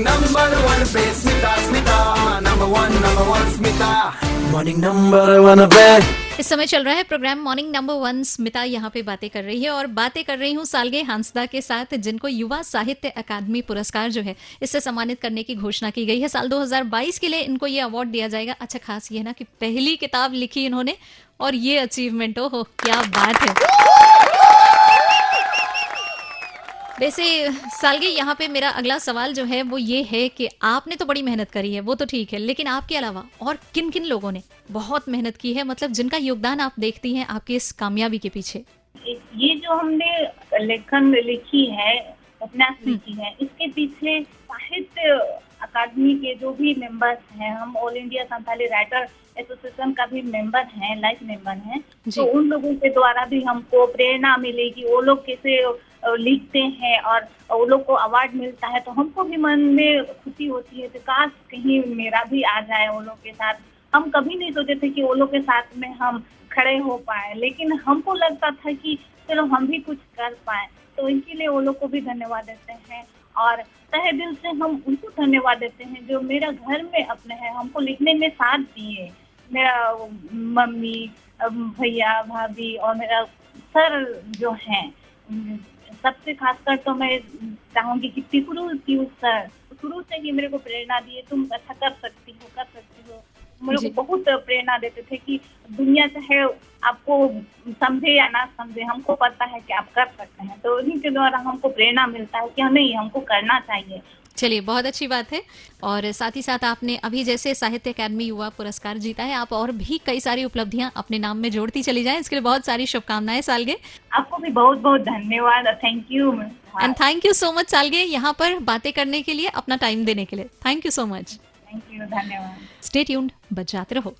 Number one number one Smita morning number one पे इस समय चल रहा है program morning number one Smita यहाँ पे बातें कर रही है और बातें कर रही हूँ सालगे हांसदा के साथ, जिनको युवा साहित्य अकादमी पुरस्कार जो है, इससे सम्मानित करने की घोषणा की गई है। साल 2022 के लिए इनको ये अवार्ड दिया जाएगा। अच्छा खास ये ना कि पहली किताब लिखी इन्होंने और ये अचीवमेंट हो क्या बात है। वैसे सालगे यहाँ पे मेरा अगला सवाल जो है वो ये है कि आपने तो बड़ी मेहनत करी है वो तो ठीक है लेकिन आपके अलावा और किन किन लोगों ने बहुत मेहनत की है मतलब जिनका योगदान आप देखती हैं आपकी इस कामयाबी के पीछे? ये जो हमने लेखन लिखी है उपन्यास लिखी है इसके पीछे साहित्य अकादमी के जो भी मेंबर्स हैं हम all India Santhali writer association का भी मेंबर हैं लाइफ मेंबर हैं तो उन लोगों के द्वारा भी हमको प्रेरणा मिलेगी वो लोग कैसे लिखते हैं और वो लोग को अवार्ड मिलता है तो हमको भी मन में खुशी होती है तो काश कहीं मेरा भी आ जाए वो लोग के साथ। हम कभी नहीं सोचे थे कि वो लोग के साथ में हम खड़े हो पाए, लेकिन हमको लगता था कि चलो हम भी कुछ कर पाए। तो इनके लिए वो लोग को भी धन्यवाद देते हैं और तहे दिल से हम उनको धन्यवाद देते हैं जो मेरा घर में अपने हैं, हमको लिखने में साथ दिए। मेरा मम्मी भैया, भाभी और मेरा सर जो हैं सबसे खासकर तो मैं चाहूँगी कि पिपरू की सर शुरू से ही मेरे को प्रेरणा दी है तुम अच्छा कर सकती हो कर सकती हो। मेरे को बहुत प्रेरणा देते थे कि दुनिया चाहे आपको समझे या ना समझे हमको पता है कि आप कर सकते हैं। तो उन्हीं के द्वारा हमको प्रेरणा मिलता है कि हमें हमको करना चाहिए। चलिए बहुत अच्छी बात है। और साथ ही साथ आपने अभी जैसे साहित्य अकादमी युवा पुरस्कार जीता है आप और भी कई सारी उपलब्धियाँ अपने नाम में जोड़ती चली जाएँ। इसके लिए बहुत सारी शुभकामनाएँ सालगे। आपको भी बहुत बहुत धन्यवाद thank you and thank you so much सालगे यहाँ पर बातें करने के लिए अपना टाइम देने के लिए। Thank you so much thank you धन्यवाद। स्टे ट्यून्ड बचाते रहो।